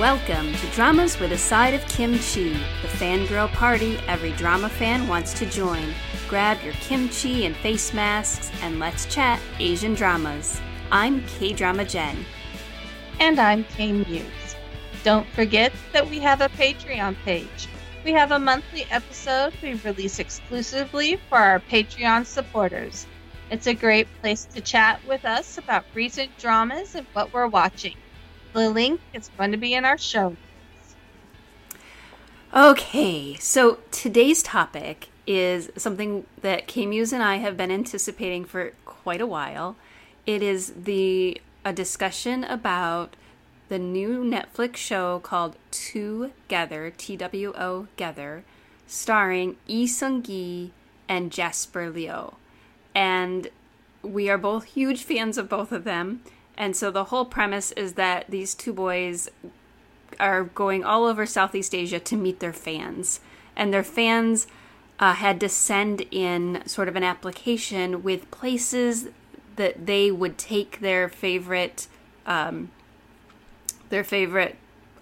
Welcome to Dramas with a Side of Kimchi, the fangirl party every drama fan wants to join. Grab your kimchi and face masks and let's chat Asian dramas. I'm K Drama Jen. And I'm K Muse. Don't forget that we have a Patreon page. We have a monthly episode we release exclusively for our Patreon supporters. It's a great place to chat with us about recent dramas and what we're watching. The link is going to be in our show. Okay, so today's topic is something that K Muse and I have been anticipating for quite a while. It is the a discussion about the new Netflix show called Together, T W O Gether, starring Lee Sung Gi and Jasper Liu. And we are both huge fans of both of them. And so the whole premise is that these two boys are going all over Southeast Asia to meet their fans. And their fans uh, had to send in sort of an application with places that they would take their favorite um, their favorite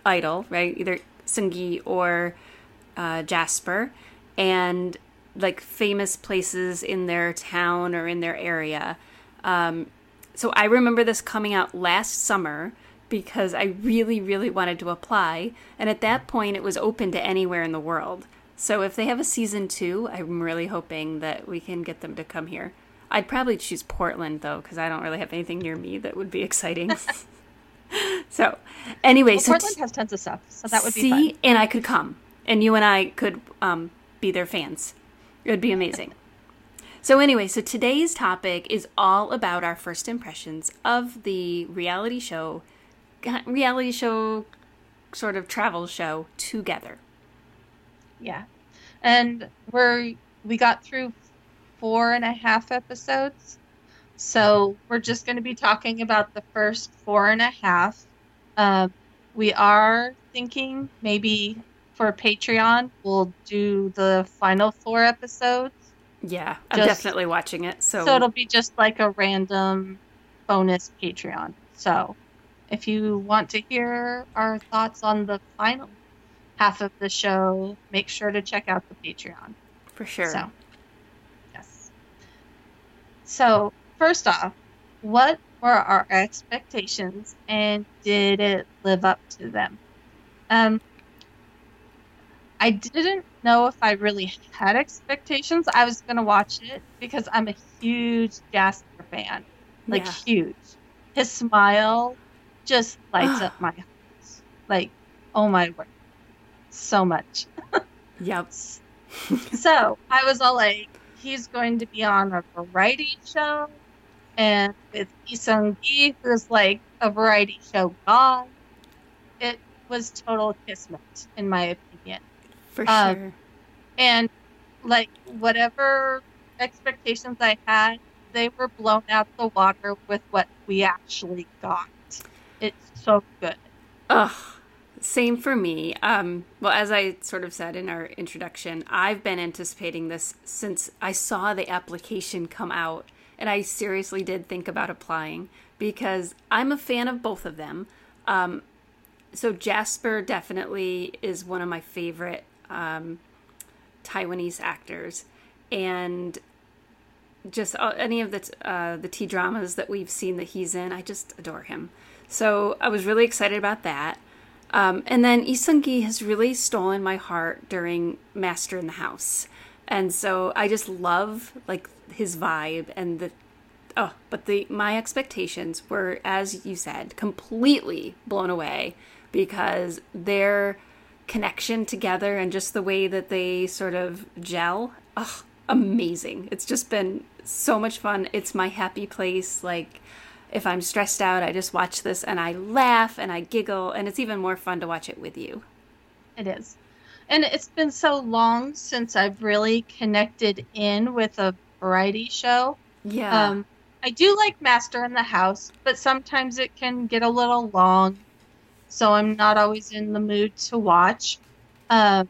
idol, right? Either Sungi or uh, Jasper, and like famous places in their town or in their area. Um, so I remember this coming out last summer because I really, really wanted to apply. And at that point, it was open to anywhere in the world. So if they have a season two, I'm really hoping that we can get them to come here. I'd probably choose Portland though, because I don't really have anything near me that would be exciting. so, anyway, well, so Portland t- has tons of stuff, so that would see, be fun. and I could come, and you and I could um, be their fans. It would be amazing. So, anyway, so today's topic is all about our first impressions of the reality show, reality show, sort of travel show together. Yeah. And we're, we got through four and a half episodes. So we're just going to be talking about the first four and a half. Um, we are thinking maybe for Patreon, we'll do the final four episodes yeah, I'm Just- definitely watching it. So, So it'll be just like a random bonus Patreon. So if you want to hear our thoughts on the final half of the show, make sure to check out the Patreon. for sure. So, yes. So, first off, what were our expectations and did it live up to them? Um, I didn't know if I really had expectations. I was going to watch it because I'm a huge Jasper fan. Like, Yeah. huge. His smile just lights up my heart. Like, oh my word. So much. Yep. So I was all like, he's going to be on a variety show, and with Lee Sung Gi, who's like a variety show god. It was total kismet, in my opinion. For Um, sure. And like whatever expectations I had, they were blown out the water with what we actually got. It's so good. Ugh. Same for me. Um, well, as I sort of said in our introduction, I've been anticipating this since I saw the application come out, and I seriously did think about applying because I'm a fan of both of them. Um, so Jasper definitely is one of my favorite um, Taiwanese actors, and just uh, any of the uh, the T dramas that we've seen that he's in, I just adore him. So I was really excited about that. Um, and then Lee Sung-gi has really stolen my heart during Master in the House, and so I just love like his vibe and the oh, but the my expectations were, as you said, completely blown away because their connection together and just the way that they sort of gel, oh, amazing! It's just been so much fun. It's my happy place, like if I'm stressed out, I just watch this and I laugh and I giggle, and it's even more fun to watch it with you. It is. And it's been so long since I've really connected in with a variety show. Yeah. Um, I do like Master in the House, but sometimes it can get a little long, so I'm not always in the mood to watch. Um,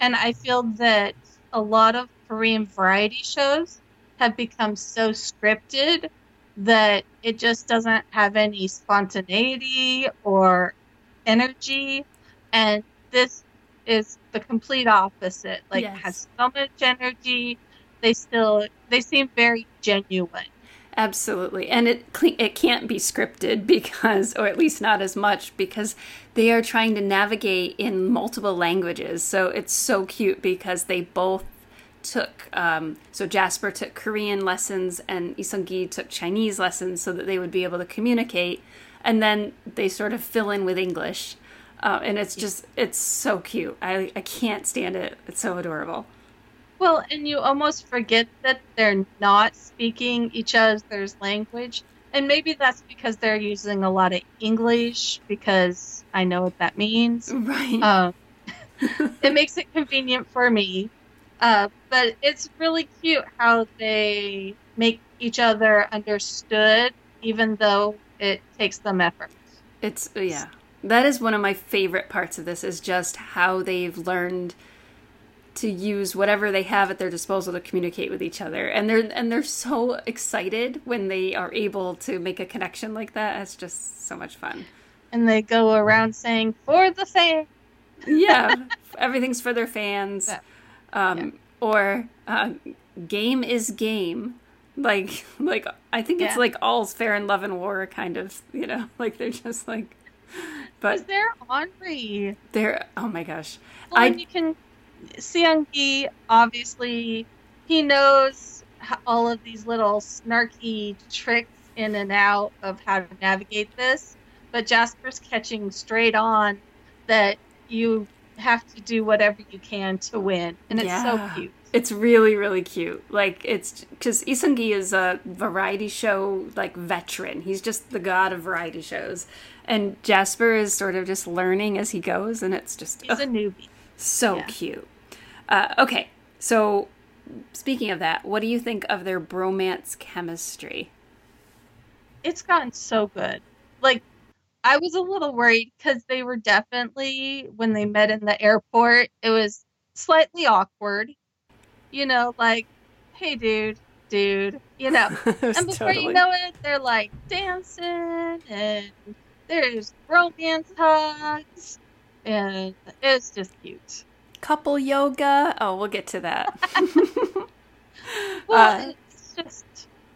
and I feel that a lot of Korean variety shows have become so scripted that it just doesn't have any spontaneity or energy, and this is the complete opposite. Like Yes. has so much energy. They still they seem very genuine. Absolutely, and it it can't be scripted because, or at least not as much, because they are trying to navigate in multiple languages. So it's so cute because they both took. Um, so Jasper took Korean lessons and Lee Sung-gi took Chinese lessons so that they would be able to communicate, and then they sort of fill in with English, uh, and it's just it's so cute. I I can't stand it. It's so adorable. Well, and you almost forget that they're not speaking each other's language. And maybe that's because they're using a lot of English because I know what that means. Right. Um, it makes it convenient for me. Uh, but it's really cute how they make each other understood, even though it takes them effort. It's yeah. That is one of my favorite parts of this is just how they've learned to use whatever they have at their disposal to communicate with each other. And they're and they're so excited when they are able to make a connection like that. It's just so much fun. And they go around saying, for the fan. Yeah. everything's for their fans. Yeah. Um or uh, game is game. Like like I think it's Yeah. like all's fair in love and war kind of, you know, like they're just like but they're ornery. they're oh my gosh. Well, I- you can Gi obviously he knows all of these little snarky tricks in and out of how to navigate this, but Jasper's catching straight on that you have to do whatever you can to win, and it's Yeah. so cute. It's really, really cute. Like it's because Lee Sung-gi is a variety show like veteran. He's just the god of variety shows, and Jasper is sort of just learning as he goes, and it's just He's ugh, a newbie. so yeah. cute. Uh, okay, so speaking of that, what do you think of their bromance chemistry? It's gotten so good. Like I was a little worried because they were definitely when they met in the airport, it was slightly awkward. You know, like, hey dude, dude, you know. And before you know it, they're like dancing and there's romance hugs and it's just cute. Couple yoga. Oh, we'll get to that. Well, Uh, it's just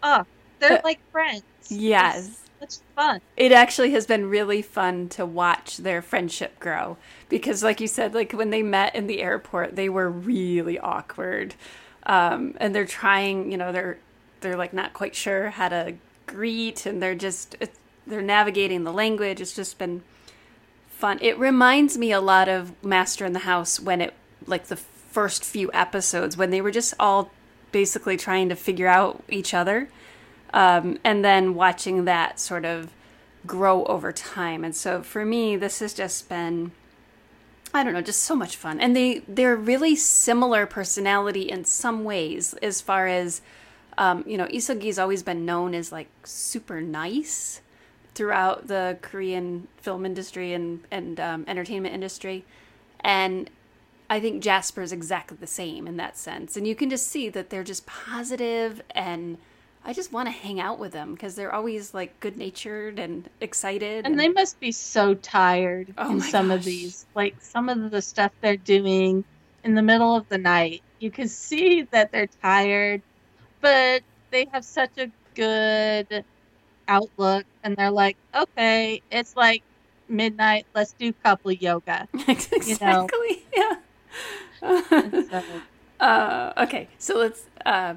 oh, they're uh, like friends. yes. It's, fun. it actually has been really fun to watch their friendship grow because like you said like when they met in the airport they were really awkward um, and they're trying you know they're they're like not quite sure how to greet and they're just it's, they're navigating the language it's just been fun it reminds me a lot of master in the house when it like the first few episodes when they were just all basically trying to figure out each other um, and then watching that sort of grow over time. And so for me, this has just been, I don't know, just so much fun. And they they're really similar personality in some ways, as far as um, you know, Lee Sung-gi's always been known as like super nice throughout the Korean film industry and and um, entertainment industry, and I think Jasper's exactly the same in that sense. And you can just see that they're just positive and I just want to hang out with them because they're always like good natured and excited. And they must be so tired Oh in some of these. Like some of the stuff they're doing in the middle of the night. You can see that they're tired, but they have such a good outlook and they're like, okay, it's like midnight, let's do couple yoga. exactly. Yeah. So, Uh, okay, so let's. Uh,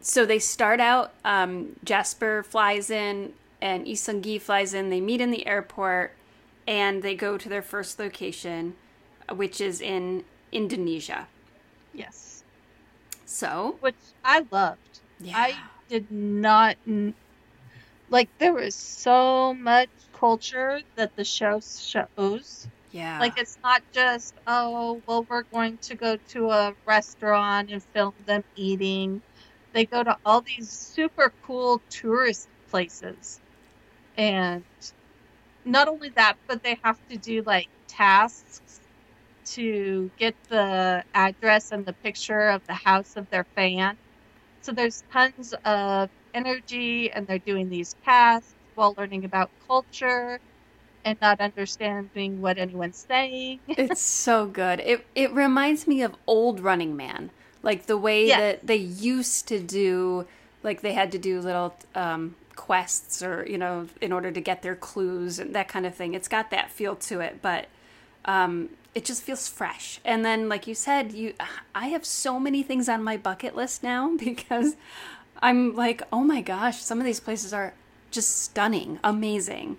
so they start out. Um, Jasper flies in, and Lee Sung-gi flies in. They meet in the airport, and they go to their first location, which is in Indonesia. yes. So Which I loved. yeah, I did not like there was so much culture that the show shows. yeah, Like it's not just oh well we're going to go to a restaurant and film them eating. They go to all these super cool tourist places. And not only that, but they have to do like tasks to get the address and the picture of the house of their fan. So there's tons of energy and they're doing these tasks while learning about culture. and not understanding what anyone's saying. it's so good. It it reminds me of old Running Man, like the way Yes. that they used to do, like they had to do little um, quests or you know in order to get their clues and that kind of thing. It's got that feel to it, but um, it just feels fresh. And then, like you said, you I have so many things on my bucket list now because I'm like, oh my gosh, some of these places are just stunning, amazing.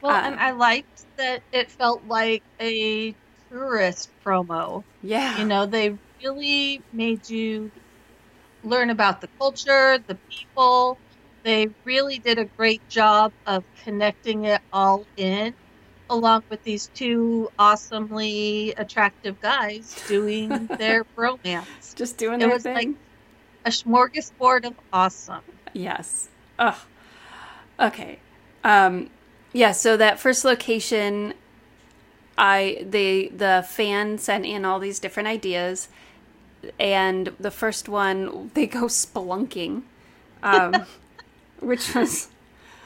Well, Uh, and I liked that it felt like a tourist promo. Yeah, You know, they really made you learn about the culture, the people. They really did a great job of connecting it all in, along with these two awesomely attractive guys doing their romance. just doing It their was thing. like a smorgasbord of awesome. Yes. Ugh. Okay. Um, yeah. So that first location, I they the fan sent in all these different ideas, and the first one they go spelunking, um, which was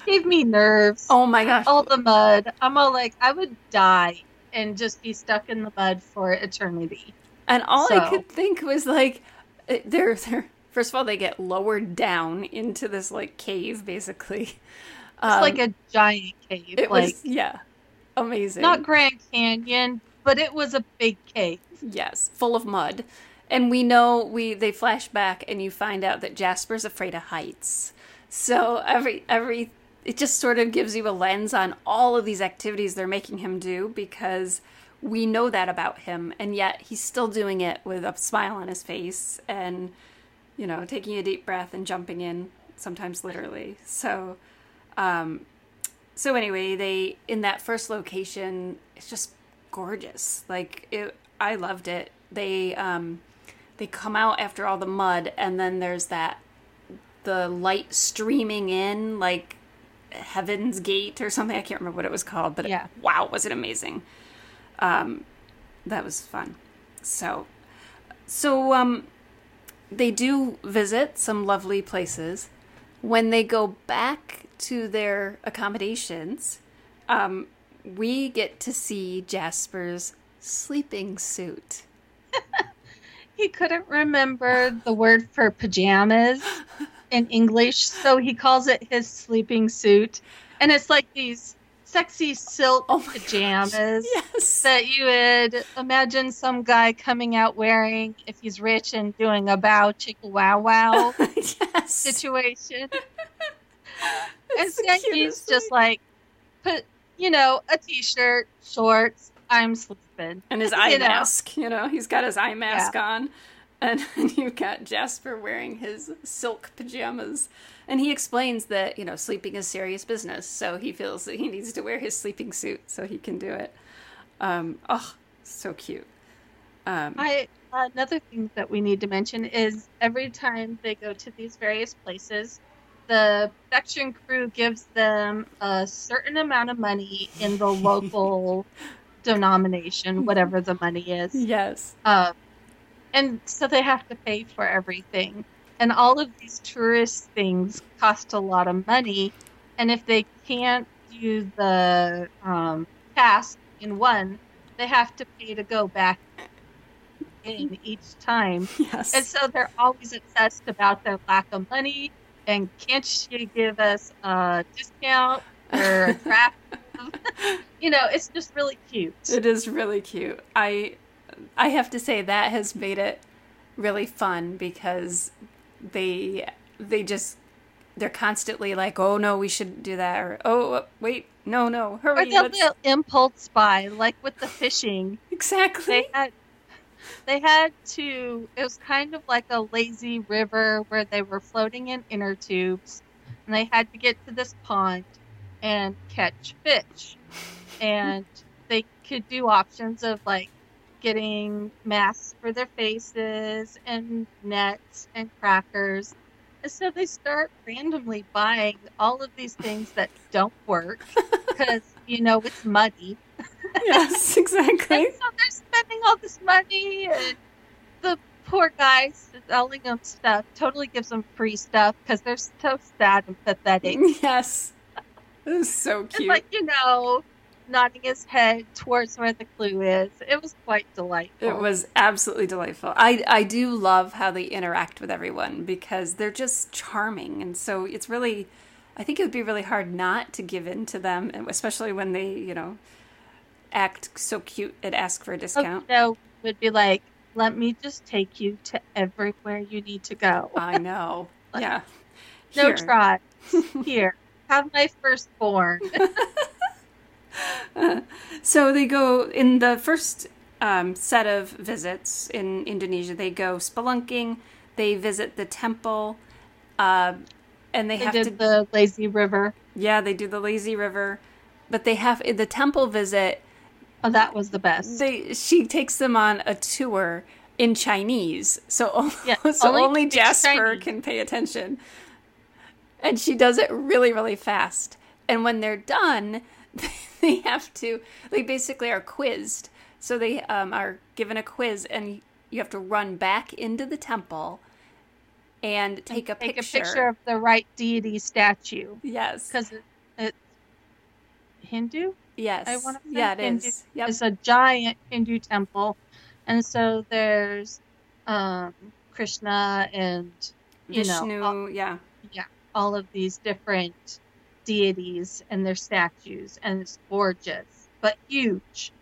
Gave me nerves. oh my gosh. all the mud. I'm all like, I would die and just be stuck in the mud for eternity. And all I could think was like, uh, they're they're first of all they get lowered down into this like cave basically. It's Um, like a giant cave. it like was yeah, amazing. not Grand Canyon, but it was a big cave. Yes, full of mud. And we know we they flash back and you find out that Jasper's afraid of heights. So every every it just sort of gives you a lens on all of these activities they're making him do because we know that about him and yet he's still doing it with a smile on his face and you know, taking a deep breath and jumping in sometimes literally. So um so anyway, they in that first location, it's just gorgeous. Like it, I loved it. They um, they come out after all the mud, and then there's that the light streaming in, like Heaven's Gate or something. I can't remember what it was called, but Yeah. it, wow, was it amazing? Um, that was fun. So, so um, they do visit some lovely places. When they go back to their accommodations, um, we get to see Jasper's sleeping suit. He couldn't remember the word for pajamas in English, so he calls it his sleeping suit. And it's like these sexy silk Oh pajamas. Yes. that you would imagine some guy coming out wearing if he's rich and doing a bow chicka wow wow yes. situation. and cutest just like put you know, a t shirt, shorts, I'm sleeping. and his eye you know. mask. You know, he's got his eye mask on, and you've got Jasper wearing his silk pajamas. And he explains that you know sleeping is serious business, so he feels that he needs to wear his sleeping suit so he can do it. Um, oh, so cute. Um, I another thing that we need to mention is every time they go to these various places, the production crew gives them a certain amount of money in the local denomination, whatever the money is. yes. Um, and so they have to pay for everything. And all of these tourist things cost a lot of money. And if they can't do the um, task in one, they have to pay to go back in each time. Yes. And so they're always obsessed about their lack of money. And can't you give us a discount or a draft? you know, it's just really cute. It is really cute. I I have to say that has made it really fun because they they just they're constantly like, "Oh no, we shouldn't do that," or "Oh uh, wait, no, no, Or hurry." they'll, let's-" they'll impulse buy, like with the fishing. Exactly. They had they had to it was kind of like a lazy river where they were floating in inner tubes and they had to get to this pond and catch fish. And they could do options of like getting masks for their faces and nets and crackers. And so they start randomly buying all of these things that don't work because, you know, it's muddy. yes, exactly. And so they're spending all this money, and the poor guy selling them stuff totally gives them free stuff because they're so sad and pathetic. Yes. It was so It's cute. like, you know, nodding his head towards where the clue is. It was quite delightful. It was absolutely delightful. I I do love how they interact with everyone because they're just charming, and so it's really, I think it would be really hard not to give in to them, especially when they you know act so cute and ask for a oh, discount. Oh, no, would be like, let me just take you to everywhere you need to go. I know. yeah. No try. Here, have my firstborn. so they go in the first um, set of visits in Indonesia. They go spelunking. They visit the temple, uh, and they, they have to the lazy river. Yeah, they do the lazy river, but they have the temple visit. Oh, that was the best. They she takes them on a tour in Chinese, so, yeah, so only, only Jasper Chinese. can pay attention. And she does it really, really fast. And when they're done, they have to they basically are quizzed so they um, are given a quiz and you have to run back into the temple and take a take picture. a picture of the right deity statue yes because it, it's hindu yes i want to yeah it hindu. is. Yep. it's a giant hindu temple and so there's um, krishna and you Vishnu, know all, yeah yeah all of these different deities and their statues, and it's gorgeous, but huge.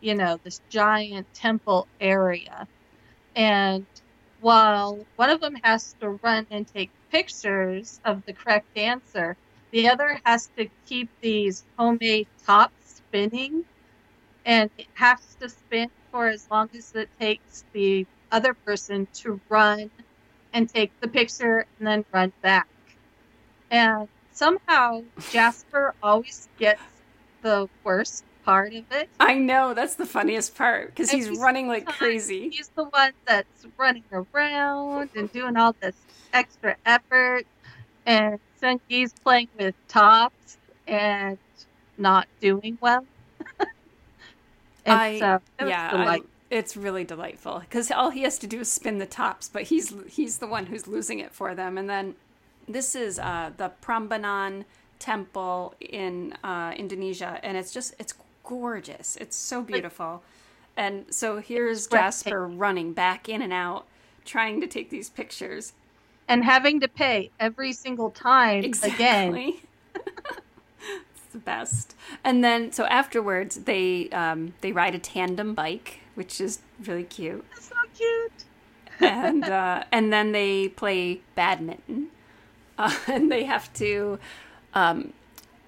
You know, this giant temple area. And while one of them has to run and take pictures of the correct answer, the other has to keep these homemade tops spinning, and it has to spin for as long as it takes the other person to run and take the picture and then run back. And somehow Jasper always gets the worst part of it. I know that's the funniest part because he's running like crazy. He's the one that's running around and doing all this extra effort, and Sungi's playing with tops and not doing well. I, so yeah, I, it's really delightful because all he has to do is spin the tops, but he's he's the one who's losing it for them, and then this is uh, the Prambanan Temple in uh, Indonesia, and it's just it's gorgeous. It's so beautiful. And so here's Jasper running back in and out, trying to take these pictures, and having to pay every single time exactly. again. it's the best. And then so afterwards, they um, they ride a tandem bike, which is really cute. That's so cute. and uh, and then they play badminton uh, and they have to um,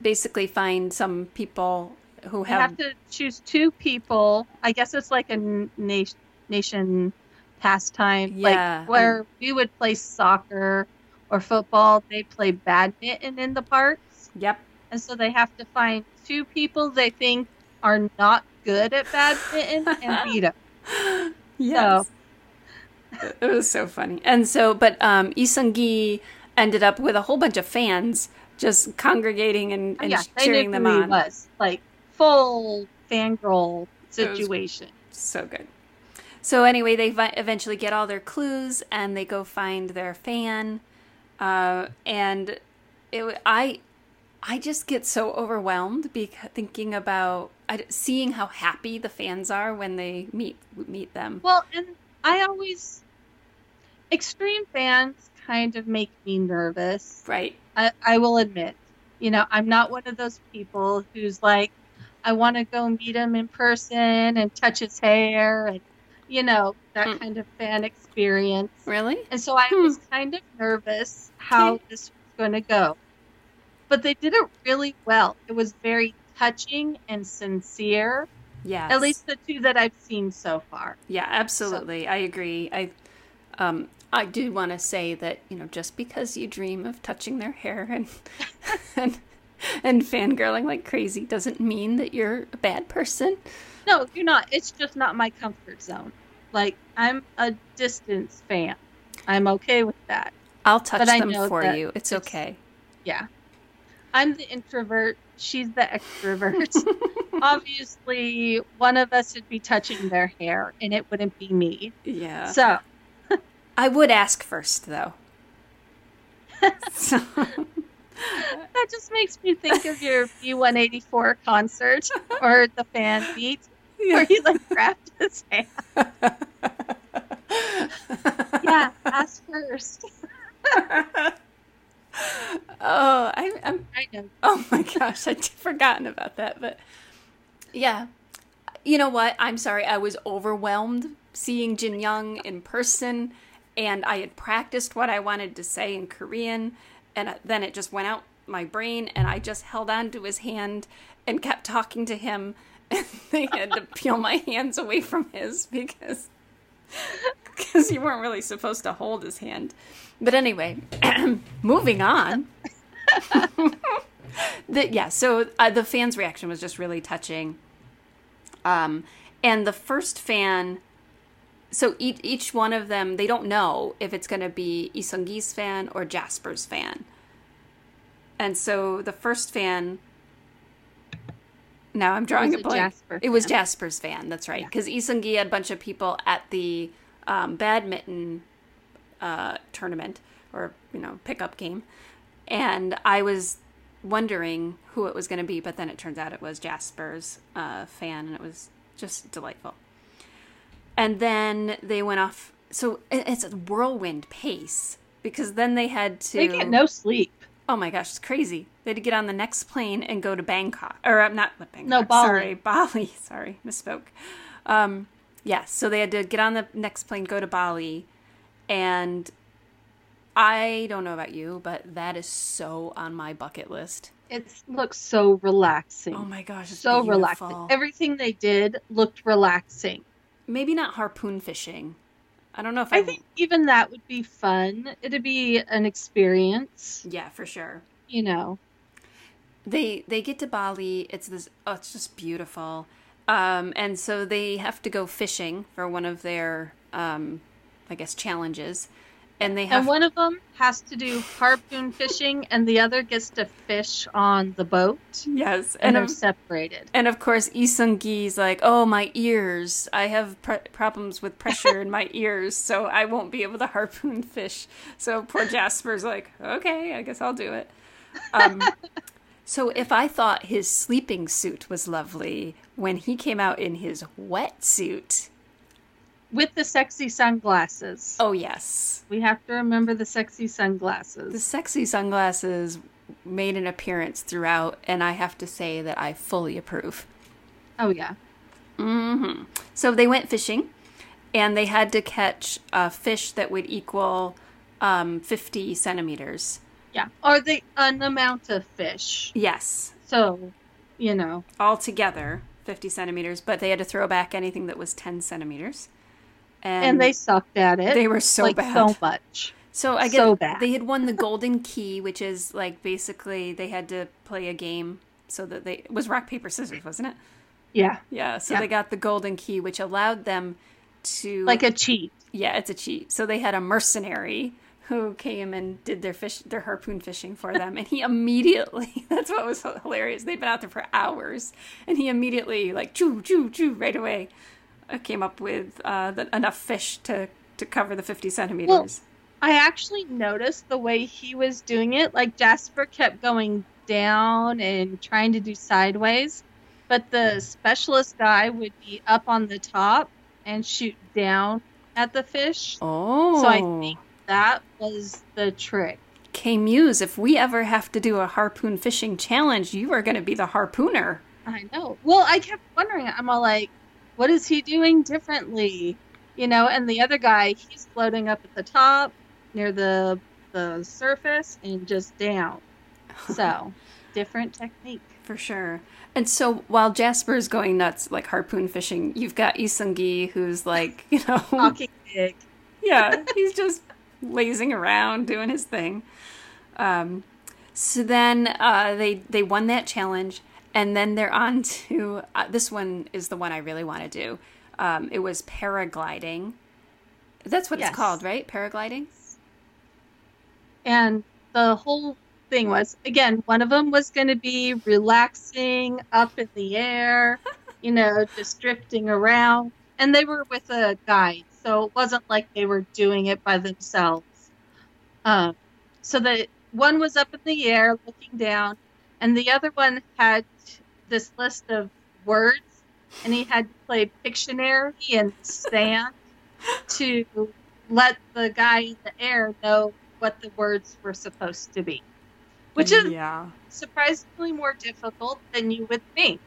basically find some people who have... They have to choose two people. I guess it's like a nation nation pastime, yeah, like where um, we would play soccer or football. They play badminton in the parks. Yep. And so they have to find two people they think are not good at badminton and beat them. Yes. So. it was so funny. And so, but um, Lee Sung-gi ended up with a whole bunch of fans just congregating and, and yeah, cheering them on. Was like full fangirl situation. So good. So anyway, they eventually get all their clues and they go find their fan. Uh, and it, I, I just get so overwhelmed because thinking about I, seeing how happy the fans are when they meet meet them. Well, and I always extreme fans kind of make me nervous. Right. I, I will admit. You know, I'm not one of those people who's like, I want to go meet him in person and touch his hair and, you know, that hmm. kind of fan experience. Really? And so I hmm. was kind of nervous how okay. this was going to go. But they did it really well. It was very touching and sincere. Yeah. At least the two that I've seen so far. Yeah, absolutely. So. I agree. I um I do want to say that you know just because you dream of touching their hair and and and fangirling like crazy doesn't mean that you're a bad person. No, you're not. It's just not my comfort zone. Like I'm a distance fan. I'm okay with that. I'll touch them for you. It's, it's okay. Yeah. I'm the introvert. She's the extrovert. Obviously, one of us would be touching their hair, and it wouldn't be me. Yeah. So I would ask first, though. so, that just makes me think of your B1A4 concert or the fan beat where he like grabbed his hand. yeah, ask first. oh, I, I'm. I know. Oh my gosh, I'd forgotten about that. But yeah, you know what? I'm sorry. I was overwhelmed seeing Jin Young in person, and I had practiced what I wanted to say in Korean, and then it just went out my brain, and I just held on to his hand and kept talking to him. And they had to peel my hands away from his because because you weren't really supposed to hold his hand. But anyway, moving on. the, yeah, so uh, the fans' reaction was just really touching. Um, and the first fan, so each, each one of them, they don't know if it's going to be Lee Sung-gi's fan or Jasper's fan. And so the first fan. Now I'm drawing a blank. Jasper it was fan. Jasper's fan. That's right, Yeah. because Lee Sung-gi had a bunch of people at the um, badminton uh, tournament or you know pickup game, and I was wondering who it was going to be, but then it turns out it was Jasper's uh, fan, and it was just delightful. And then they went off. So it's a whirlwind pace because then they had to. They get no sleep. Oh my gosh, it's crazy. They had to get on the next plane and go to Bangkok. Or uh, not Bangkok. No, Bali. Sorry, Bali. Sorry, misspoke. Um, yes, so they had to get on the next plane, go to Bali. And I don't know about you, but that is so on my bucket list. It looks so relaxing. Oh my gosh, it's so beautiful. relaxing. Everything they did looked relaxing. Maybe not harpoon fishing. I don't know if I I, think even that would be fun. It'd be an experience, Yeah, for sure. you know. they they get to Bali. It's this. Oh, it's just beautiful. Um, and so they have to go fishing for one of their, um, I guess, challenges. And they have And one of them has to do harpoon fishing, and the other gets to fish on the boat, yes, and and they're of, separated. and of course Lee Sung-gi's like, oh my ears, I have pre- problems with pressure in my ears, so I won't be able to harpoon fish. So poor Jasper's like, okay, I guess I'll do it. Um, so if I thought his sleeping suit was lovely, when he came out in his wetsuit, With the sexy sunglasses. oh yes, We have to remember the sexy sunglasses. the sexy sunglasses made an appearance throughout, and I have to say that I fully approve. Oh, yeah. hmm So they went fishing, and they had to catch a fish that would equal um, 50 centimeters. Yeah. Or the an amount of fish. Yes, So, you know. altogether 50 centimeters, but they had to throw back anything that was 10 centimeters. And, And they sucked at it. they were so like bad. so much. So I guess So bad. they had won the golden key, which is like basically they had to play a game so that they it was rock paper scissors, wasn't it? Yeah. Yeah. So Yeah. they got the golden key, which allowed them to Like a cheat. yeah, it's a cheat. So they had a mercenary who came and did their fish their harpoon fishing for them, and he immediately that's what was hilarious. They'd been out there for hours, and he immediately like choo choo choo right away came up with uh, the, enough fish to to cover the fifty centimeters. I actually noticed the way he was doing it. Like Jasper kept going down and trying to do sideways, but the specialist guy would be up on the top and shoot down at the fish. oh, So I think that was the trick. K Muse, if we ever have to do a harpoon fishing challenge, you are going to be the harpooner. I know. Well, I kept wondering. I'm all like, what is he doing differently? You know, and the other guy, he's floating up at the top near the the surface and just down. So, different technique. For sure. And so while Jasper's going nuts, like harpoon fishing, you've got Lee Sung-gi who's like, you know, Talking big. yeah, he's just lazing around doing his thing. Um, so then uh, they they won that challenge, and then they're on to uh, this one is the one I really want to do. Um, it was paragliding. That's what Yes. it's called, right? Paragliding. And the whole thing was again, one of them was going to be relaxing up in the air, you know, just drifting around. And they were with a guide, so it wasn't like they were doing it by themselves. Um, so that one was up in the air looking down, and the other one had this list of words, and he had to play Pictionary and sand to let the guy in the air know what the words were supposed to be, which is yeah. surprisingly more difficult than you would think,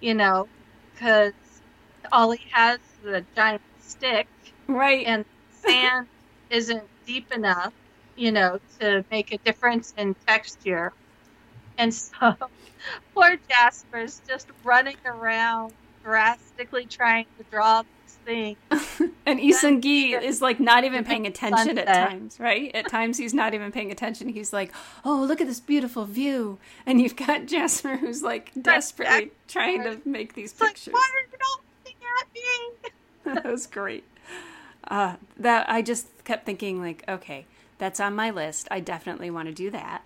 you know, because all he has is a giant stick Right. and sand isn't deep enough, you know, to make a difference in texture. And so poor Jasper's just running around drastically trying to draw this thing. And Lee Sung-gi is like not even paying Like attention at times, right? At times he's not even paying attention. He's like, "Oh, look at this beautiful view," and you've got Jasper who's like desperately trying to make these It's like, pictures. why are you not looking at me? that was great. Uh, that I just kept thinking, like, okay, that's on my list. I definitely want to do that.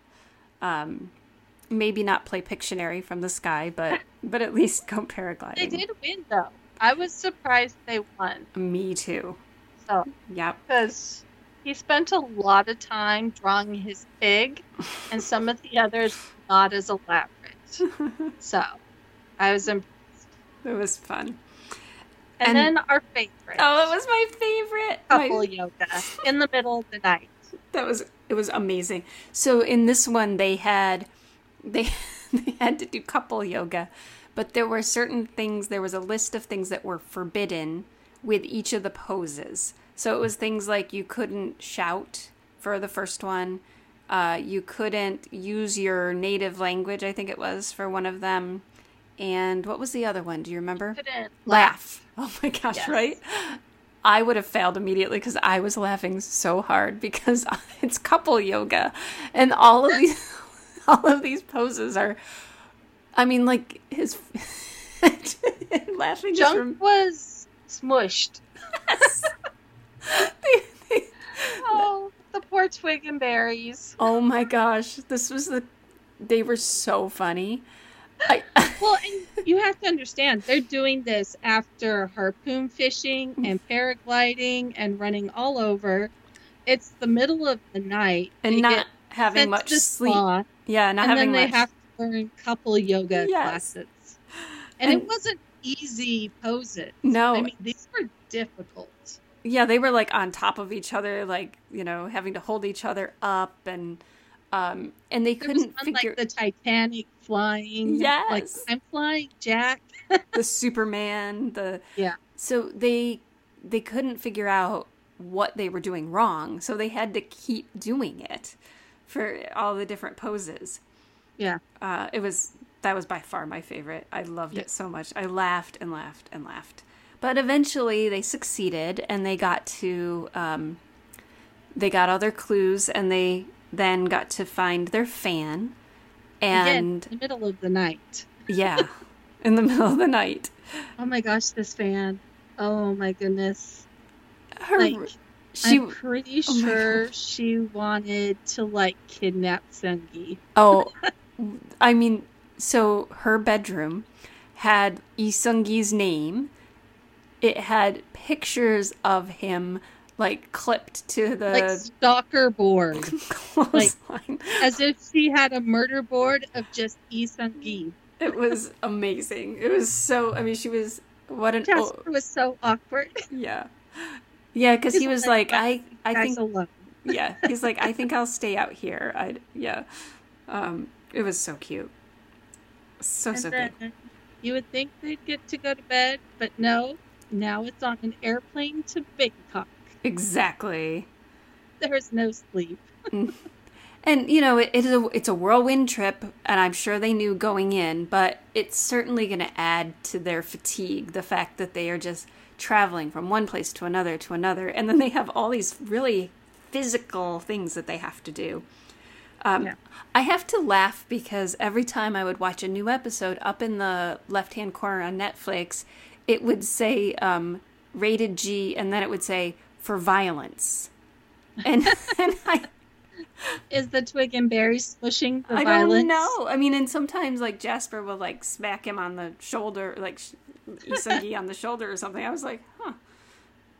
Um, maybe not play Pictionary from the sky, but but at least go paragliding. They did win though. I was surprised they won. Me too. So Yep. because he spent a lot of time drawing his pig, and some of the others not as elaborate. So I was impressed. It was fun. And, And- then our favorite Oh, it was my favorite. couple My- yoga in the middle of the night. that was it was amazing. So in this one they had they they had to do couple yoga, but there were certain things there was a list of things that were forbidden with each of the poses. So it was things like you couldn't shout for the first one. Uh, you couldn't use your native language, I think it was, for one of them. And what was the other one? Do you remember? Couldn't laugh. Oh my gosh, Yes. right? I would have failed immediately because I was laughing so hard because it's couple yoga and all of these all of these poses are I mean like his laughing Junk from was smushed. Oh, the poor twig and berries. Oh my gosh, this was the they were so funny. I Well, and you have to understand, they're doing this after harpoon fishing mm-hmm. and paragliding and running all over. It's the middle of the night. and They not having much sleep. spa, Yeah, not and having then they much. have to learn couple yoga Yes. classes. And, And- it wasn't easy poses. No. I mean, these were difficult. yeah they were like on top of each other like you know having to hold each other up and um and they There couldn't one figure like the Titanic flying. Like, Yes. I'm flying, Jack. the superman the Yeah. so they they couldn't figure out what they were doing wrong so they had to keep doing it for all the different poses Yeah. uh it was that was by far my favorite i loved Yeah. it so much i laughed and laughed and laughed but eventually they succeeded and they got to um they got all their clues and they then got to find their fan Again, and in the middle of the night. yeah in the middle of the night Oh my gosh, this fan. Oh my goodness. her Like, she I'm pretty oh sure she wanted to like kidnap Sungi. Oh, I mean, so her bedroom had Lee Sung-gi's name. It had pictures of him like clipped to the Like stalker board. clothesline. as if she had a murder board of just Lee Sungi. it was amazing. It was so. I mean, she was what an Jasper was so awkward. yeah, yeah. Because he was like, like, I, I think, alone. yeah. He's like, I think I'll stay out here. I, yeah. Um, it was so cute. So And so cute. you would think they'd get to go to bed, but no. Now it's on an airplane to Bangkok. Exactly. There's no sleep. And you know, it, it is a it's a whirlwind trip, and I'm sure they knew going in, but it's certainly going to add to their fatigue the fact that they are just traveling from one place to another to another, and then they have all these really physical things that they have to do. Um, Yeah. I have to laugh because every time I would watch a new episode, up in the left hand corner on Netflix, it would say um, rated G, and then it would say for violence, and and I. Is the twig and berry smushing the I violence? don't know. I mean, and sometimes like Jasper will like smack him on the shoulder, like Lee Sung-gi on the shoulder or something. I was like, huh.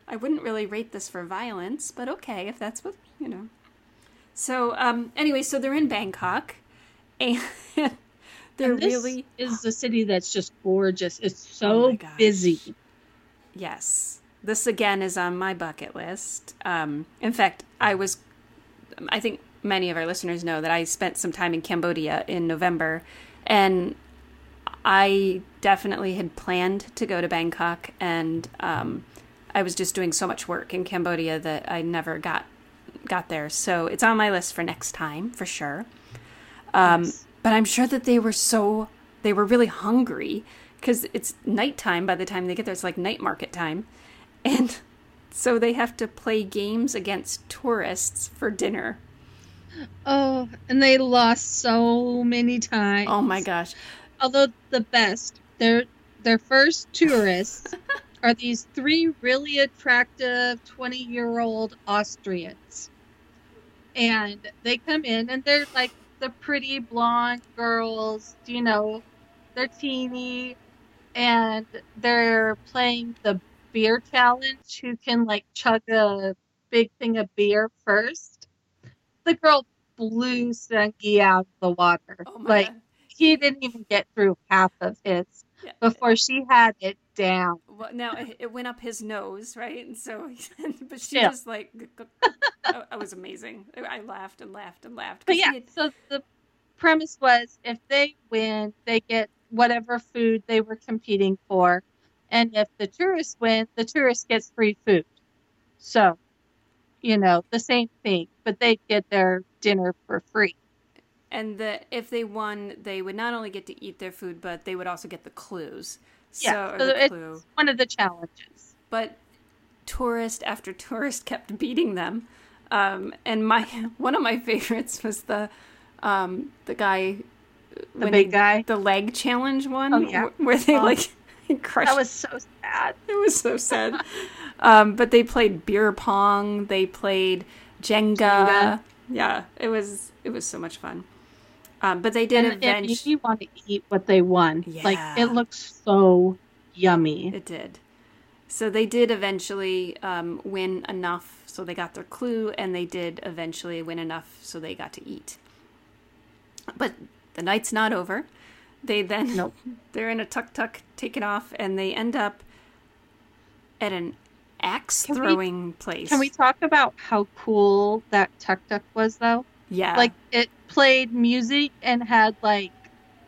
I wouldn't really rate this for violence, but okay, if that's what you know. So um, anyway, so they're in Bangkok, and they're And this really is a city that's just gorgeous. It's Oh so gosh. busy. Yes. This again is on my bucket list. Um, in fact, I was, I think many of our listeners know that I spent some time in Cambodia in November, and I definitely had planned to go to Bangkok, and um, I was just doing so much work in Cambodia that I never got got there. So it's on my list for next time for sure. Um, Yes. But I'm sure that they were so they were really hungry because it's nighttime by the time they get there. It's like night market time, and so they have to play games against tourists for dinner. Oh, and they lost so many times. Oh my gosh! Although the best, their their first tourists are these three really attractive twenty-year-old Austrians, and they come in and they're like the pretty blonde girls, you know, they're teeny, and they're playing the beer challenge. Who can like chug a big thing of beer first? The girl blew Sung-gi out of the water. Oh like god! he didn't even get through half of his Yeah. before she had it down. Well, now it, went up his nose, right? And so, but she Yeah. just like, I, was amazing. I laughed and laughed and laughed. But yeah, had- so the premise was if they win, they get whatever food they were competing for. And if the tourists win, the tourist gets free food. So, you know, the same thing, but they get their dinner for free. and the if they won, they would not only get to eat their food, but they would also get the clues. Yeah, So, so the it's clue. one of the challenges. but tourist after tourist kept beating them. Um, and my one of my favorites was the um, the guy The big guy. the leg challenge one Oh, yeah. wh- where they Oh. like That was so sad. it was so sad um, but they played beer pong they played jenga. Jenga. yeah it was it was so much fun um, but they did And eventually me want to eat what they won. Like it looks so yummy. It did. So they did eventually um, win enough, so they got their clue, and they did eventually win enough, so they got to eat. But the night's not over. They then Nope. they're in a tuk tuk, taking off, and they end up at an axe Can we- throwing place. Can we talk about how cool that tuk tuk was though? Yeah, Like it played music and had like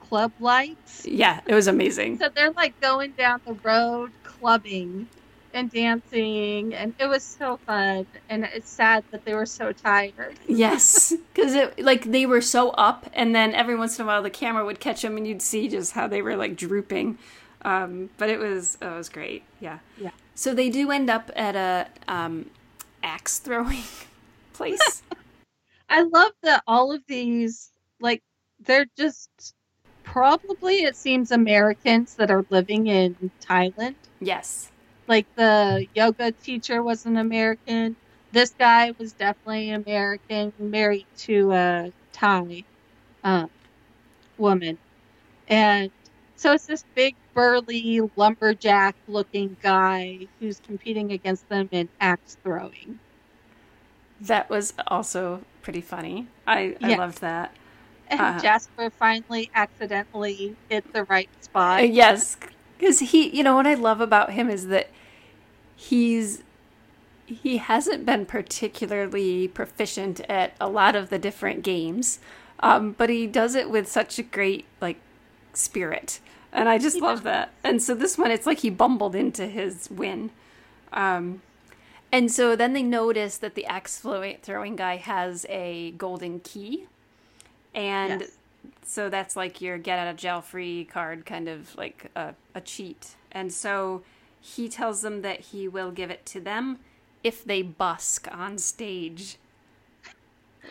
club lights. yeah, it was amazing. So they're like going down the road clubbing and dancing and it was so fun and it's sad that they were so tired. Yes, because it like they were so up, and then every once in a while the camera would catch them, and you'd see just how they were like drooping. Um, but it was it was great. Yeah. Yeah. So they do end up at a um, axe throwing place. I love that all of these like they're just probably it seems Americans that are living in Thailand. yes. Like the yoga teacher was an American. This guy was definitely American, married to a Thai um, woman, and so it's this big burly lumberjack looking guy who's competing against them in axe throwing. That was also pretty funny. I, I loved that. And Uh. Jasper finally accidentally hit the right spot. yes, because he, you know, what I love about him is that he's he hasn't been particularly proficient at a lot of the different games, um, but he does it with such a great like spirit, and I just He love that. And so this one, it's like he bumbled into his win. Um, and so then they notice that the axe throw- throwing guy has a golden key, and Yes. So that's like your get out of jail free card, kind of like a, a cheat. And so he tells them that he will give it to them if they busk on stage.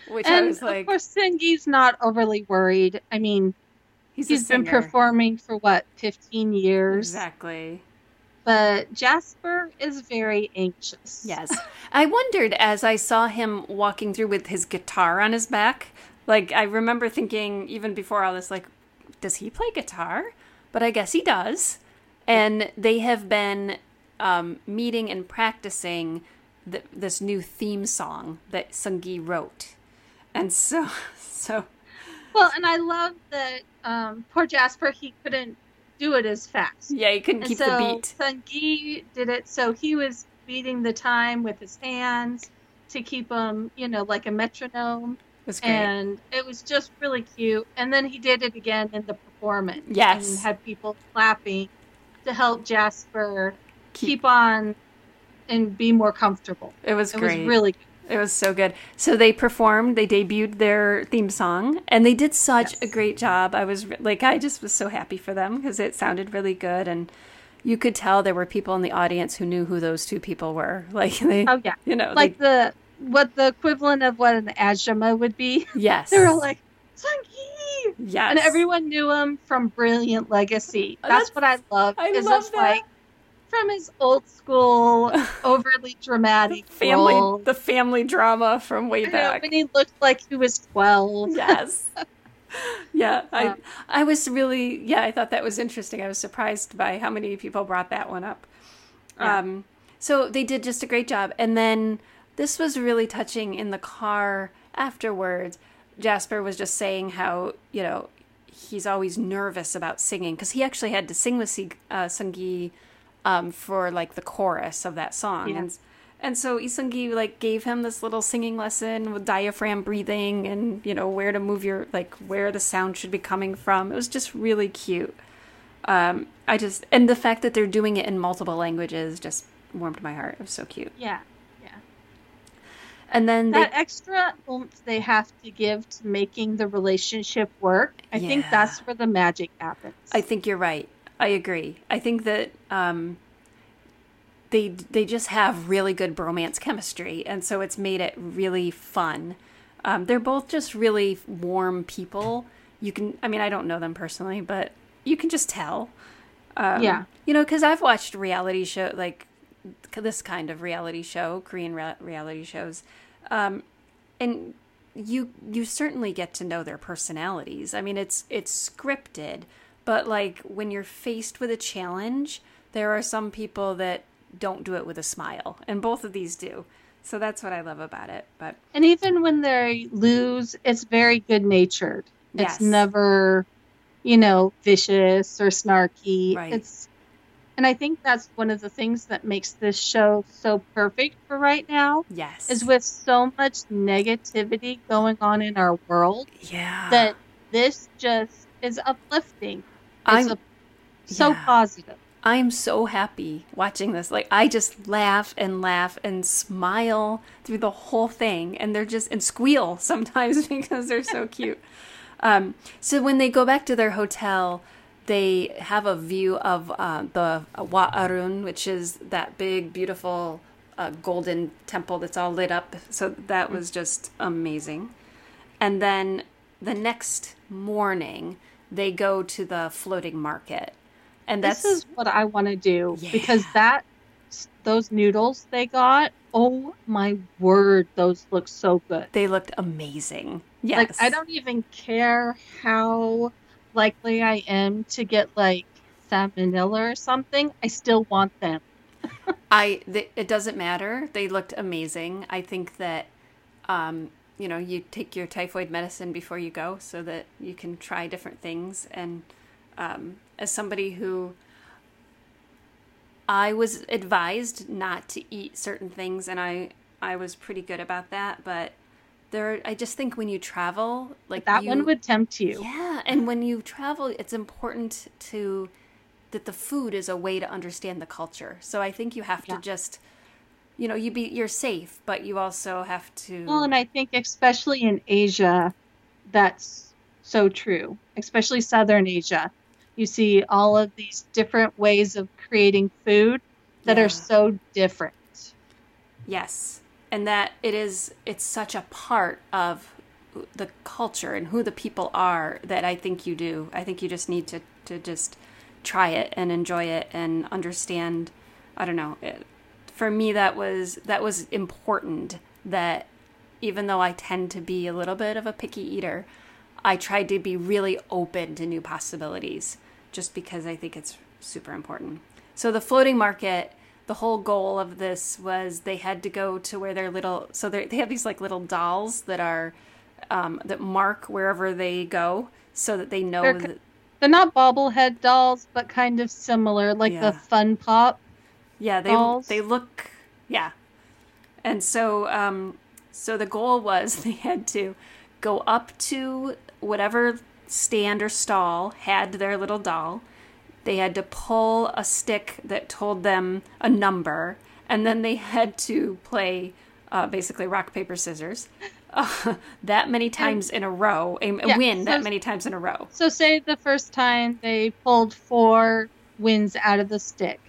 Which I was like, of course, Sung-gi's not overly worried. I mean, he's, he's been performing for what, 15 years? Exactly. But Jasper is very anxious. Yes. I wondered as I saw him walking through with his guitar on his back. Like, I remember thinking, even before all this, like, does he play guitar? But I guess he does. And they have been um, meeting and practicing th- this new theme song that Sung-gi wrote. And so, so. Well, and I love that um, poor Jasper, he couldn't do it as fast. Yeah, he couldn't And keep so the beat. Sung-gi did it, so he was beating the time with his hands to keep them, you know, like a metronome. Great. And it was just really cute. And then he did it again in the performance. Yes. And had people clapping to help Jasper Keep- keep, on and be more comfortable. it was It great. was really good. It was so good. So they performed, they debuted their theme song, and they did such Yes. a great job. I was like, I just was so happy for them because it sounded really good, and you could tell there were people in the audience who knew who those two people were. Like they, Oh yeah. you know, Like they, the what the equivalent of what an ajumma would be. yes, They were like, Sung-gi! yes, And everyone knew him from Brilliant Legacy. Oh, That's, that's- what I love. I is love that. like from his old school, overly dramatic family, role. the family drama from way I know, back. when he looked like he was twelve. yes. Yeah, I Um, I was really yeah, I thought that was interesting. I was surprised by how many people brought that one up. Yeah. Um so they did just a great job. And then this was really touching in the car afterwards. Jasper was just saying how, you know, he's always nervous about singing because he actually had to sing with uh, Sung-gi um, for like the chorus of that song. Yeah. And and so Lee Sung-gi like gave him this little singing lesson with diaphragm breathing and you know where to move your like where the sound should be coming from. It was just really cute. Um, I just and the fact that they're doing it in multiple languages just warmed my heart. It was so cute. Yeah. Yeah. And then they, That extra oomph they have to give to making the relationship work. I think that's where the magic happens. I think you're right. I agree. I think that um, they they just have really good bromance chemistry, and so it's made it really fun. Um, they're both just really warm people. You can, I mean, I don't know them personally, but you can just tell. Um, Yeah. You know, because I've watched reality show like this kind of reality show, Korean re- reality shows, um, and you you certainly get to know their personalities. I mean, it's it's scripted, but like when you're faced with a challenge, there are some people that don't do it with a smile, and both of these do. So that's what I love about it. But And even when they lose, it's very good natured. Yes. It's never, you know, vicious or snarky. Right. It's and I think that's one of the things that makes this show so perfect for right now yes, is with so much negativity going on in our world yeah that this just is uplifting. It's I'm- a, so yeah. positive. I'm so happy watching this. Like I just laugh and laugh and smile through the whole thing, and they're just and squeal sometimes because they're so cute. Um, so when they go back to their hotel, they have a view of uh, the Wat Arun, which is that big, beautiful uh, golden temple that's all lit up. So that was just amazing. And then the next morning, they go to the floating market, and that's this is what I want to do Yeah. because that those noodles they got, oh my word, those look so good. They looked amazing. Yes. Like I don't even care how likely I am to get like salmonella or something. I still want them. I. Th- it doesn't matter. They looked amazing. I think that, um, you know, you take your typhoid medicine before you go, so that you can try different things. And um, as somebody who, I was advised not to eat certain things, and I I was pretty good about that. But there, I just think when you travel, like That you, one would tempt you. Yeah, and when you travel, it's important to that the food is a way to understand the culture. So I think you have Yeah. to just you know, you be you're safe, but you also have to Well, and I think especially in Asia, that's so true. Especially Southern Asia, you see all of these different ways of creating food that Yeah. are so different. Yes. And that it is it's such a part of the culture and who the people are that I think you do. I think you just need to to just try it and enjoy it and understand I don't know. It, for me that was that was important that even though I tend to be a little bit of a picky eater, I tried to be really open to new possibilities just because I think it's super important. So the floating market, the whole goal of this was they had to go to where their little so they they have these like little dolls that are um, that mark wherever they go, so that they know They're that. They're not bobblehead dolls, but kind of similar, like Yeah. the Funko Pop. Yeah, they dolls. they look yeah. And so um so the goal was they had to go up to whatever stand or stall had their little doll. They had to pull a stick that told them a number and then they had to play uh, basically rock paper scissors uh, that many times in a row and Yeah, win that many times in a row. So, say the first time they pulled four wins out of the stick.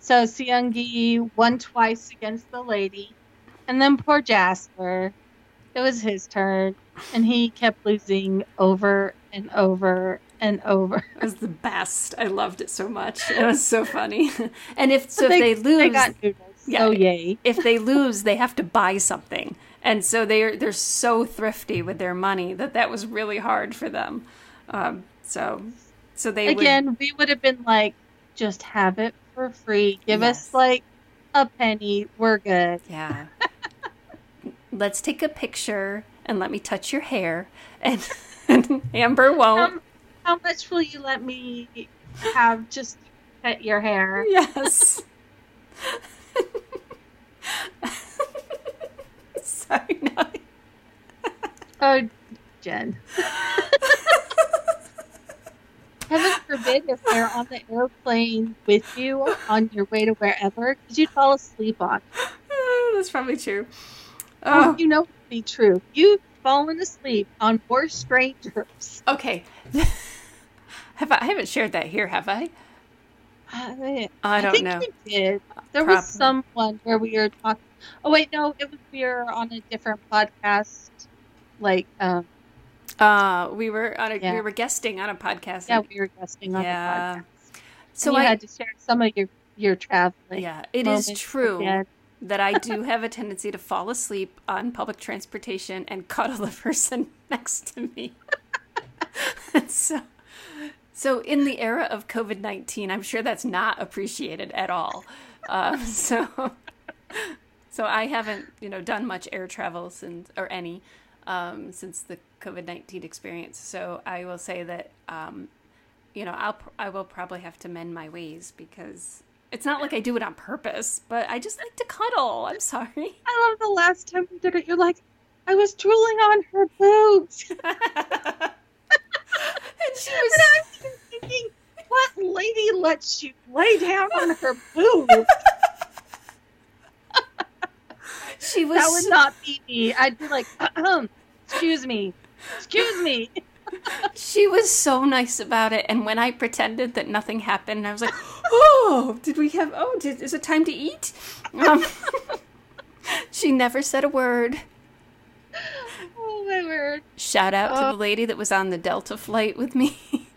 So, Sung-gi won twice against the lady. And then poor Jasper, it was his turn. And he kept losing over and over and over. It was the best. I loved it so much. It was so funny. And if so, But if they lose, They got noodles. Yeah. So, yay. if they lose, they have to buy something, and so they're they're so thrifty with their money that that was really hard for them. Um, so, so they would, Again, we would have been like, just have it for free. Give Yes. us like a penny. We're good. yeah. Let's take a picture and let me touch your hair, and, and Amber won't. Um, how much will you let me have just pet your hair? Yes. Sorry, no. Oh, Jen. Heaven forbid if they're on the airplane with you on your way to wherever, because you'd fall asleep on. Oh, that's probably true. Oh. Oh, You know be true. You've fallen asleep on more strangers. okay. have I, I haven't shared that here, have I? I, I don't think know. There Probably. was someone where we were talking. Oh wait, no, it was we were on a different podcast. Like, um, Uh, we were on a, Yeah. we were guesting on a podcast. yeah, we were guesting on Yeah. the podcast. so and you I had to share some of your your traveling. yeah, it is true again. that I do have a tendency to fall asleep on public transportation and cuddle the person next to me. so, so in the era of COVID nineteen, I'm sure that's not appreciated at all. Uh, so, so I haven't you know done much air travel since or any um, since the COVID nineteen experience. So I will say that um, you know I'll I will probably have to mend my ways because. It's not like I do it on purpose, but I just like to cuddle. I'm sorry. I love the last time we did it. You're like, I was drooling on her boobs. and and she was I was thinking, what lady lets you lay down on her boobs? she was That would not be me. I'd be like, excuse me, excuse me. she was so nice about it and when I pretended that nothing happened I was like oh did we have oh did, is it time to eat um, she never said a word Oh my word. shout out to Oh. the lady that was on the Delta flight with me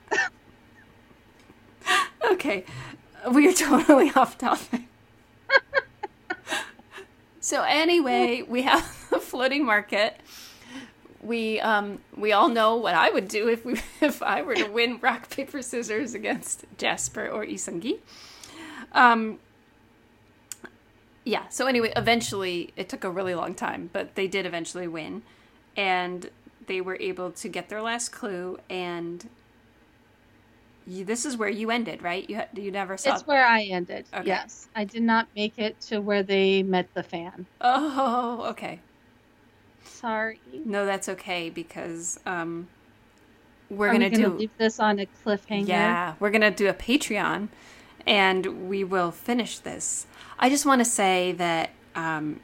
okay we are totally off topic. So anyway we have the floating market. We um we all know what I would do if we if I were to win rock paper scissors against Jasper or Lee Sung-gi. Um yeah, so anyway, eventually it took a really long time, but they did eventually win. And they were able to get their last clue and you, this is where you ended, right? You you never saw It's where I ended. Okay. Yes. I did not make it to where they met the fan. Oh, okay. Sorry. No, that's okay because um we're Are going we gonna do leave this on a cliffhanger? Yeah, we're going to do a Patreon and we will finish this. I just want to say that um,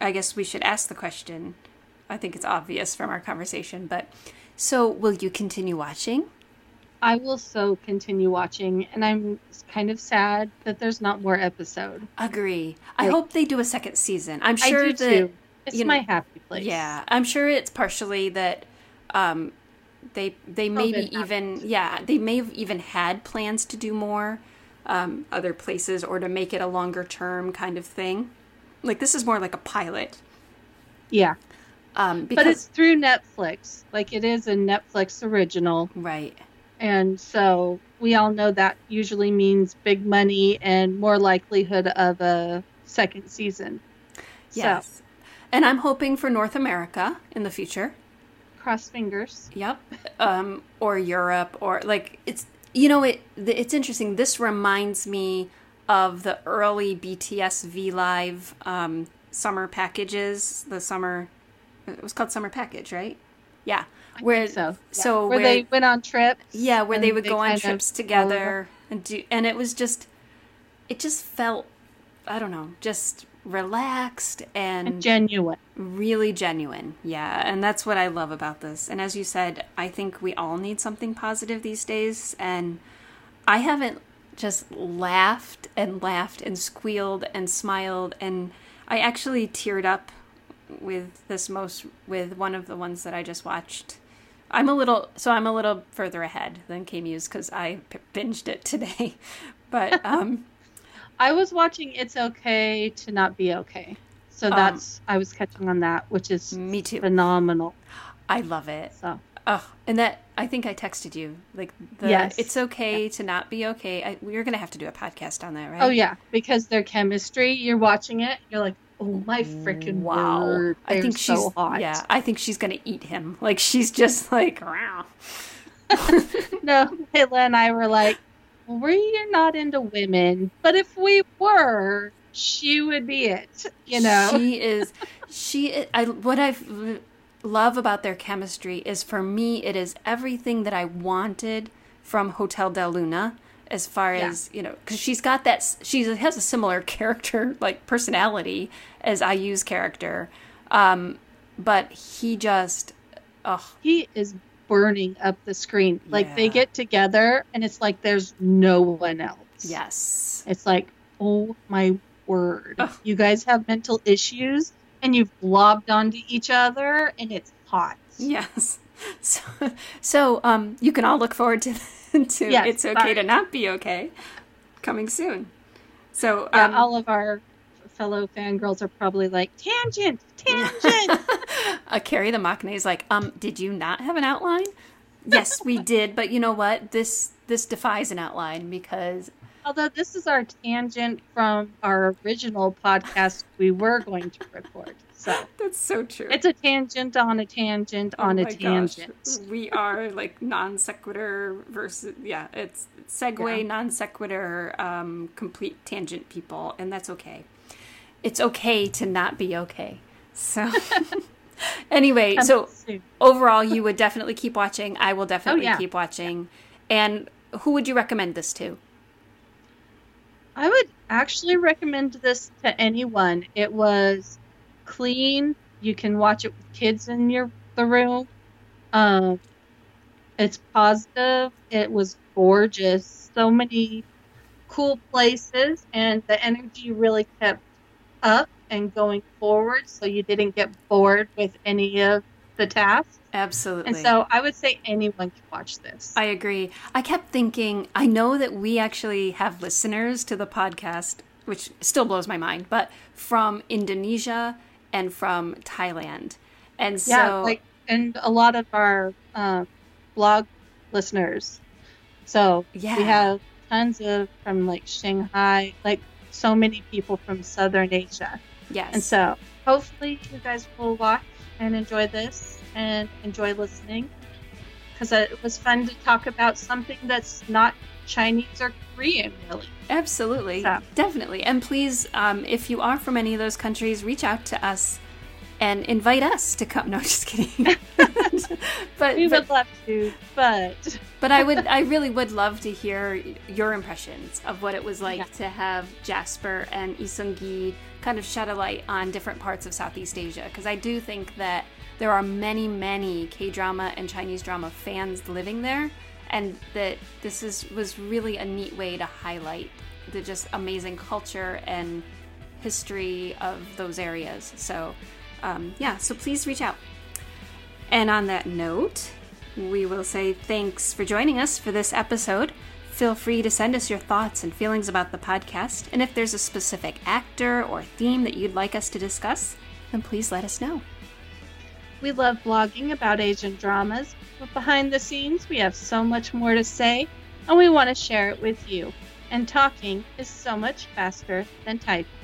I guess we should ask the question. I think it's obvious from our conversation, but so will you continue watching? I will so continue watching, and I'm kind of sad that there's not more episode. Agree. I hope they do a second season. I'm sure I do that too. It's you know- my happy place. Yeah, I'm sure it's partially that um, they they maybe even yeah they may have even had plans to do more um, other places or to make it a longer term kind of thing. Like this is more like a pilot. Yeah. Um, because But it's through Netflix. Like it is a Netflix original. right. And so we all know that usually means big money and more likelihood of a second season. Yes. And I'm hoping for North America in the future. Cross fingers. Yep. Um, or Europe, or like it's you know it. It's interesting. This reminds me of the early BTS V Live um, summer packages. The summer, it was called summer package, right? Yeah. Where so, so where, they went on trips. yeah, where they and would go on trips together and do, and it was just, it just felt, I don't know, just relaxed and over. genuine. really genuine. Yeah, and that's what I love about this. And as you said, I think we all need something positive these days. And I haven't just laughed and laughed and squealed and smiled. And I actually teared up with this most, with one of the ones that I just watched. I'm a little, so I'm a little further ahead than K Muse because I p- binged it today. But um, I was watching It's Okay to Not Be Okay. So Um, that's I was catching on that, which is me too. phenomenal. I love it. So Oh, and that I think I texted you like the Yes. it's okay to not be okay. I, we're gonna have to do a podcast on that, right? Oh yeah, because their chemistry, you're watching it, you're like, oh my freaking wow. word, I think she's hot. yeah. I think she's gonna eat him. Like she's just like wow. No, Hitler and I were like, we're not into women, but if we were, she would be it. You know, she is. She. i- I what I love about their chemistry is for me it is everything that I wanted from Hotel Del Luna. As far Yeah. as you know, because she's got that, she has a similar character, like personality, as IU's character, um, but he just, oh, he is burning up the screen. Like they get together, and it's like there's no one else. yes, It's like, oh my word. You guys have mental issues and you've lobbed onto each other and it's hot. yes. So, so um, you can all look forward to to Yes, it's okay bye. to not be okay, coming soon. So Yeah, um, all of our fellow fangirls are probably like, tangent, tangent. uh, Carrie the Machine is like, um, did you not have an outline? Yes, we did, but you know what? This this defies an outline because Although this is our tangent from our original podcast we were going to record. So that's so true. it's a tangent on a tangent Oh on a my gosh. tangent. We are like non sequitur versus yeah, it's segue, Yeah. non sequitur, um, complete tangent people, and that's okay. It's okay to not be okay. So anyway, so overall, you would definitely keep watching. I will definitely yeah. keep watching. And who would you recommend this to? I would actually recommend this to anyone. It was clean. You can watch it with kids in your the room. Um, it's positive. It was gorgeous. So many cool places, and the energy really kept up and going forward. So you didn't get bored with any of the tasks. Absolutely. And so I would say anyone can watch this. I agree. I kept thinking, I know that we actually have listeners to the podcast, which still blows my mind, but from Indonesia and from Thailand. And so, yeah, like and a lot of our uh, blog listeners. So yeah, we have tons of from like Shanghai, like so many people from Southern Asia, yes. and so hopefully you guys will watch and enjoy this and enjoy listening because it was fun to talk about something that's not Chinese or Korean, really. Absolutely, So- definitely. And please, um, if you are from any of those countries, reach out to us and invite us to come. No, just kidding. but We but, would love to, but but I would, I really would love to hear your impressions of what it was like Yeah. to have Jasper and Lee Sung-gi kind of shed a light on different parts of Southeast Asia. Because I do think that there are many, many K drama and Chinese drama fans living there, and that this is was really a neat way to highlight the just amazing culture and history of those areas. So, um, yeah, so please reach out. And on that note, we will say thanks for joining us for this episode. Feel free to send us your thoughts and feelings about the podcast. And if there's a specific actor or theme that you'd like us to discuss, then please let us know. We love blogging about Asian dramas, but behind the scenes, we have so much more to say, and we want to share it with you. And talking is so much faster than typing.